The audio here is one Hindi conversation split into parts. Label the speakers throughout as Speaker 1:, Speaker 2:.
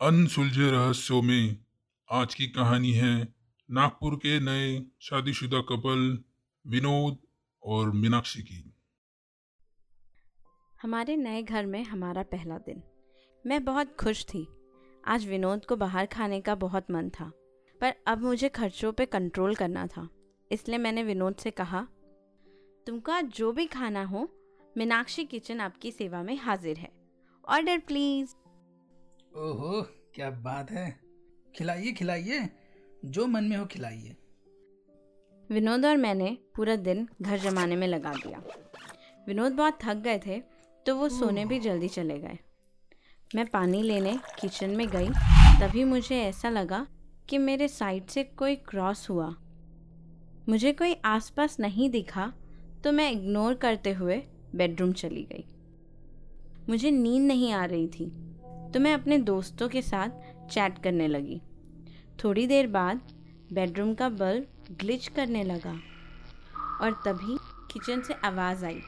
Speaker 1: अनसुलझे रहस्यों में आज की कहानी है नागपुर के नए शादीशुदा कपल विनोद और मीनाक्षी की।
Speaker 2: हमारे नए घर में हमारा पहला दिन। मैं बहुत खुश थी। आज विनोद को बाहर खाने का बहुत मन था, पर अब मुझे खर्चों पे कंट्रोल करना था, इसलिए मैंने विनोद से कहा, तुमको आज जो भी खाना हो, मीनाक्षी किचन आपकी सेवा में हाजिर है। ऑर्डर प्लीज़
Speaker 3: ओहो, क्या बात है। खिलाइए खिलाइए। जो मन में हो खिलाइए।
Speaker 2: विनोद और मैंने पूरा दिन घर जमाने में लगा दिया। विनोद बहुत थक गए थे तो वो सोने भी जल्दी चले गए। मैं पानी लेने किचन में गई, तभी मुझे ऐसा लगा कि मेरे साइड से कोई क्रॉस हुआ। मुझे कोई आसपास नहीं दिखा तो मैं इग्नोर करते हुए बेडरूम चली गई। मुझे नींद नहीं आ रही थी। तो मैं अपने दोस्तों के साथ चैट करने लगी। थोड़ी देर बाद बेडरूम का बल्ब ग्लिच करने लगा और तभी किचन से आवाज़ आई।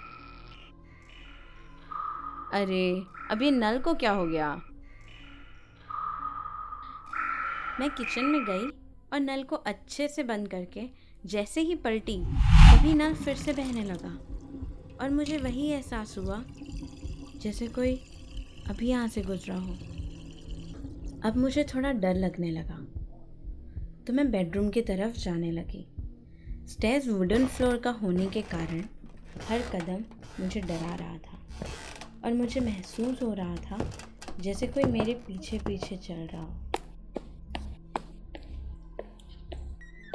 Speaker 2: अरे, अब ये नल को क्या हो गया? मैं किचन में गई और नल को अच्छे से बंद करके जैसे ही पलटी, तभी नल फिर से बहने लगा और मुझे वही एहसास हुआ जैसे कोई अभी यहाँ से गुजरा हो। अब मुझे थोड़ा डर लगने लगा। तो मैं बेडरूम की तरफ़ जाने लगी। स्टेज वुडन फ्लोर का होने के कारण हर कदम मुझे डरा रहा था और मुझे महसूस हो रहा था जैसे कोई मेरे पीछे पीछे चल रहा हो।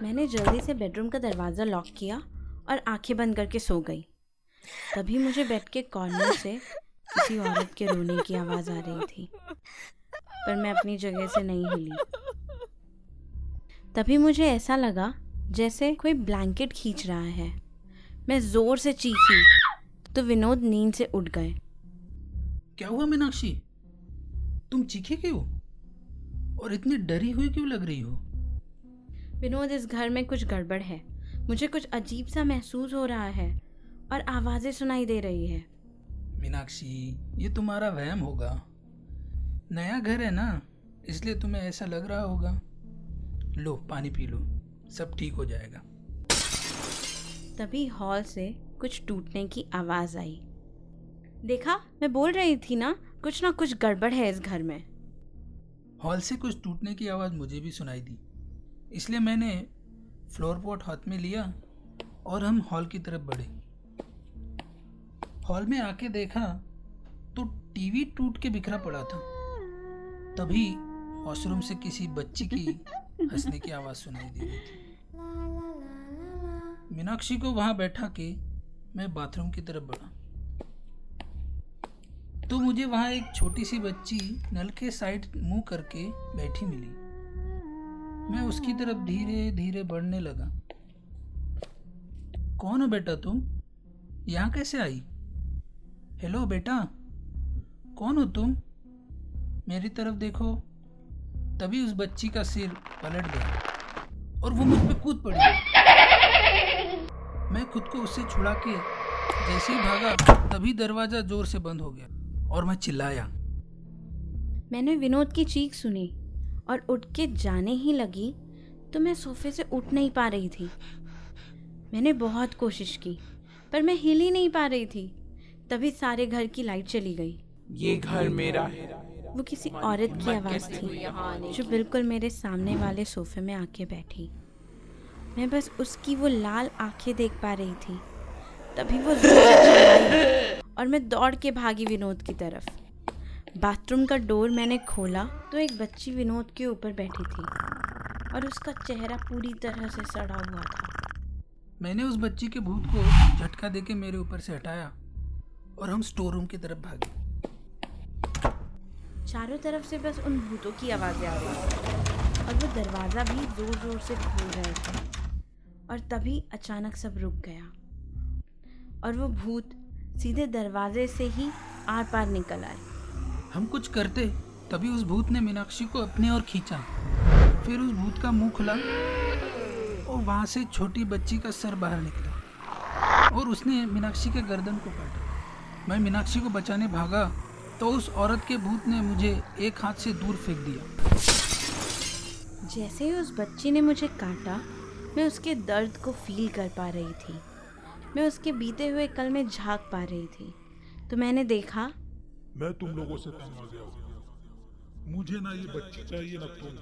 Speaker 2: मैंने जल्दी से बेडरूम का दरवाज़ा लॉक किया और आँखें बंद करके सो गई। तभी मुझे बेड के कॉर्नर से किसी औरत के रोने की आवाज़ आ रही थी पर मैं अपनी जगह से नहीं हिली। तभी मुझे ऐसा लगा जैसे कोई ब्लैंकेट खींच रहा है। मैं ज़ोर से चीखी तो विनोद नींद से उठ गए।
Speaker 3: क्या हुआ मीनाक्षी? तुम चीखे क्यों? और इतनी डरी हुई क्यों लग रही हो?
Speaker 2: विनोद इस घर में कुछ गड़बड़ है। मुझे कुछ अजीब सा महसूस हो रहा है और आवाज़ें सुनाई दे रही है।
Speaker 3: मीनाक्षी ये तुम्हारा वहम होगा। नया घर है ना इसलिए तुम्हें ऐसा लग रहा होगा। लो पानी पी लो सब ठीक हो जाएगा।
Speaker 2: तभी हॉल से कुछ टूटने की आवाज़ आई। देखा मैं बोल रही थी ना कुछ ना कुछ गड़बड़ है इस घर में।
Speaker 3: हॉल से कुछ टूटने की आवाज़ मुझे भी सुनाई दी। इसलिए मैंने फ्लोर पॉट हाथ में लिया और हम हॉल की तरफ़ बढ़े। हॉल में आके देखा तो टीवी टूट के बिखरा पड़ा था। तभी वॉशरूम से किसी बच्ची की हंसने की आवाज़ सुनाई दे रही थी। मीनाक्षी को वहाँ बैठा के मैं बाथरूम की तरफ़ बढ़ा। तो मुझे वहाँ एक छोटी सी बच्ची नल के साइड मुँह करके बैठी मिली। मैं उसकी तरफ़ धीरे धीरे बढ़ने लगा। कौन हो बेटा तुम? यहाँ कैसे आई? हेलो बेटा। कौन हो तुम? मेरी तरफ़ देखो। तभी उस बच्ची का सिर पलट गया और वो मुझ पे कूद पड़ी। मैं खुद को उससे छुड़ा के जैसे ही भागा, तभी दरवाज़ा ज़ोर से बंद हो गया और मैं चिल्लाया।
Speaker 2: मैंने विनोद की चीख सुनी और उठ के जाने ही लगी तो मैं सोफे से उठ नहीं पा रही थी। मैंने बहुत कोशिश की, पर मैं हिल ही नहीं पा रही थी। तभी सारे घर की लाइट चली गई।
Speaker 4: ये घर मेरा है।
Speaker 2: वो किसी औरत की आवाज़ थी जो बिल्कुल मेरे सामने वाले सोफे में आके बैठी। मैं बस उसकी वो लाल आँखें देख पा रही थी। तभी वो और मैं दौड़ के भागी विनोद की तरफ़। बाथरूम का डोर मैंने खोला तो एक बच्ची विनोद के ऊपर बैठी थी। और उसका चेहरा पूरी तरह से सड़ा हुआ था।
Speaker 3: मैंने उस बच्ची के भूत को झटका देके मेरे ऊपर से हटाया। और हम स्टोर रूम की तरफ़ भागे।
Speaker 2: चारों तरफ़ से बस उन भूतों की आवाज़ें आ रही थी। और वो दरवाज़ा भी ज़ोर ज़ोर से खोल रहे थे। और तभी अचानक सब रुक गया। और वो भूत सीधे दरवाजे से ही आर पार निकल आए।
Speaker 3: हम कुछ करते तभी उस भूत ने मीनाक्षी को अपने ओर खींचा। फिर उस भूत का मुँह खुला और वहाँ से छोटी बच्ची का सर बाहर निकला। और उसने मीनाक्षी के गर्दन को काटा। मैं मीनाक्षी को बचाने भागा तो उस औरत के भूत ने मुझे एक हाथ से दूर फेंक दिया।
Speaker 2: जैसे ही उस बच्ची ने मुझे काटा मैं उसके दर्द को फील कर पा रही थी। मैं उसके बीते हुए कल में झाँक पा रही थी। तो मैंने देखा
Speaker 1: मैं तुम लोगों से तंग आ गया मुझे ना ये बच्ची चाहिए ना तुम।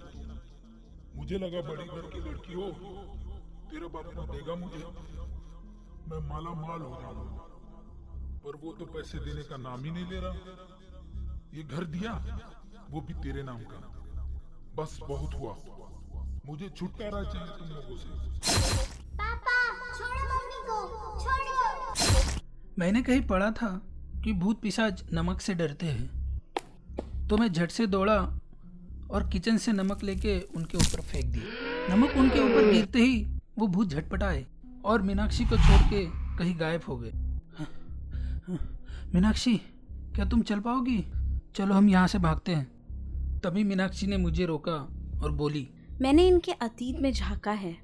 Speaker 1: मुझे लगा बड़ी घर की लड़की हो। तेरा बाप ना देगा मुझे। मैं माला माल हो जाऊँगा। पर वो तो पैसे देने का नाम ही नहीं ले रहा। ये घर दिया वो भी तेरे नाम का। बस बहुत हुआ। मुझे छुटकारा चाहिए तुम लोगों से।
Speaker 5: पापा छोड़ो मम्मी को छोड़ो।
Speaker 3: मैंने कहीं पढ़ा था कि भूत पिशाच नमक से डरते हैं। तो मैं झट से दौड़ा और किचन से नमक लेके उनके ऊपर फेंक दिया। नमक उनके ऊपर गिरते ही वो भूत झटपटाए और मीनाक्षी को छोड़ के कहीं गायब हो गए। मीनाक्षी क्या तुम चल पाओगी? चलो हम यहाँ से भागते हैं। तभी मीनाक्षी ने मुझे रोका और बोली
Speaker 2: मैंने इनके अतीत में झांका है।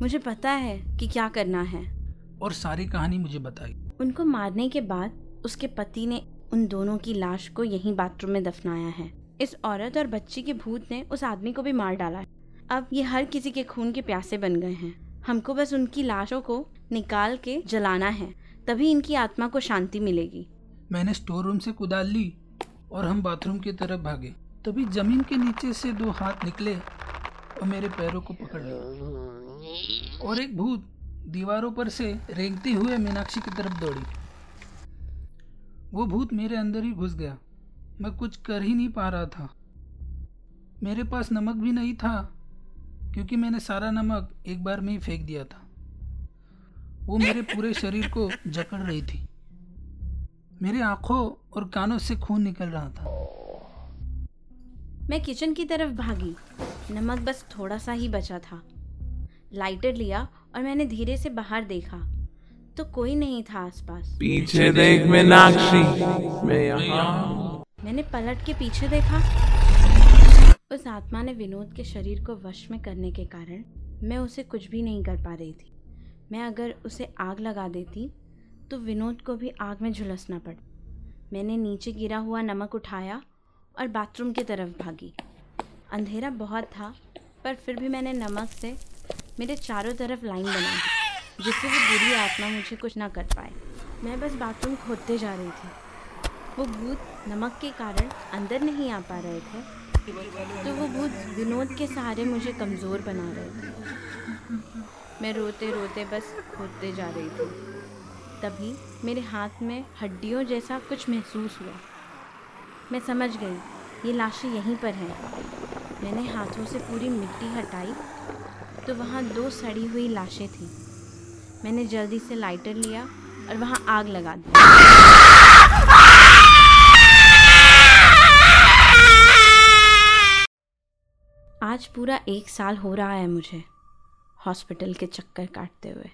Speaker 2: मुझे पता है कि क्या करना है।
Speaker 3: और सारी कहानी मुझे बताई।
Speaker 2: उनको मारने के बाद उसके पति ने उन दोनों की लाश को यहीं बाथरूम में दफनाया है। इस औरत और बच्ची के भूत ने उस आदमी को भी मार डाला है। अब ये हर किसी के खून के प्यासे बन गए हैं। हमको बस उनकी लाशों को निकाल के जलाना है। तभी इनकी आत्मा को शांति मिलेगी।
Speaker 3: मैंने स्टोर रूम से कुदाल ली और हम बाथरूम की तरफ़ भागे। तभी ज़मीन के नीचे से दो हाथ निकले और मेरे पैरों को पकड़ लिया। और एक भूत दीवारों पर से रेंगते हुए मीनाक्षी की तरफ़ दौड़ी। वो भूत मेरे अंदर ही घुस गया। मैं कुछ कर ही नहीं पा रहा था। मेरे पास नमक भी नहीं था, क्योंकि मैंने सारा नमक एक बार में ही फेंक दिया था। वो मेरे पूरे शरीर को जकड़ रही थी। मेरी आँखों और कानों से खून निकल रहा था।
Speaker 2: मैं किचन की तरफ़ भागी। नमक बस थोड़ा सा ही बचा था। लाइटर लिया और मैंने धीरे से बाहर देखा। तो कोई नहीं था आसपास।
Speaker 4: पीछे देख मीनाक्षी। मैं यहाँ
Speaker 2: मैंने पलट के पीछे देखा। उस आत्मा ने विनोद के शरीर को वश में करने के कारण मैं उसे कुछ भी नहीं कर पा रही थी। मैं अगर उसे आग लगा देती तो विनोद को भी आग में झुलसना पड़। मैंने नीचे गिरा हुआ नमक उठाया और बाथरूम की तरफ़ भागी। अंधेरा बहुत था, पर फिर भी मैंने नमक से मेरे चारों तरफ़ लाइन बना दी, जिससे वो बुरी आत्मा मुझे कुछ ना कर पाए। मैं बस बाथरूम खोदते जा रही थी। वो भूत नमक के कारण अंदर नहीं आ पा रहे थे तो वो भूत विनोद के सहारे मुझे कमज़ोर बना रहे थे। मैं रोते रोते बस खोदते जा रही थी। तभी मेरे हाथ में हड्डियों जैसा कुछ महसूस हुआ। मैं समझ गई, ये लाशें यहीं पर हैं। मैंने हाथों से पूरी मिट्टी हटाई तो वहाँ दो सड़ी हुई लाशें थीं। मैंने जल्दी से लाइटर लिया और वहाँ आग लगा दी। आज पूरा एक साल हो रहा है मुझे। हॉस्पिटल के चक्कर काटते हुए।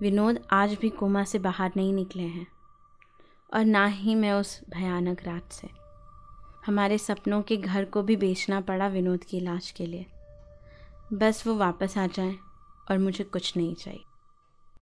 Speaker 2: विनोद आज भी कोमा से बाहर नहीं निकले हैं, और ना ही मैं उस भयानक रात से। हमारे सपनों के घर को भी बेचना पड़ा विनोद की इलाज के लिए। बस वो वापस आ जाए और मुझे कुछ नहीं चाहिए।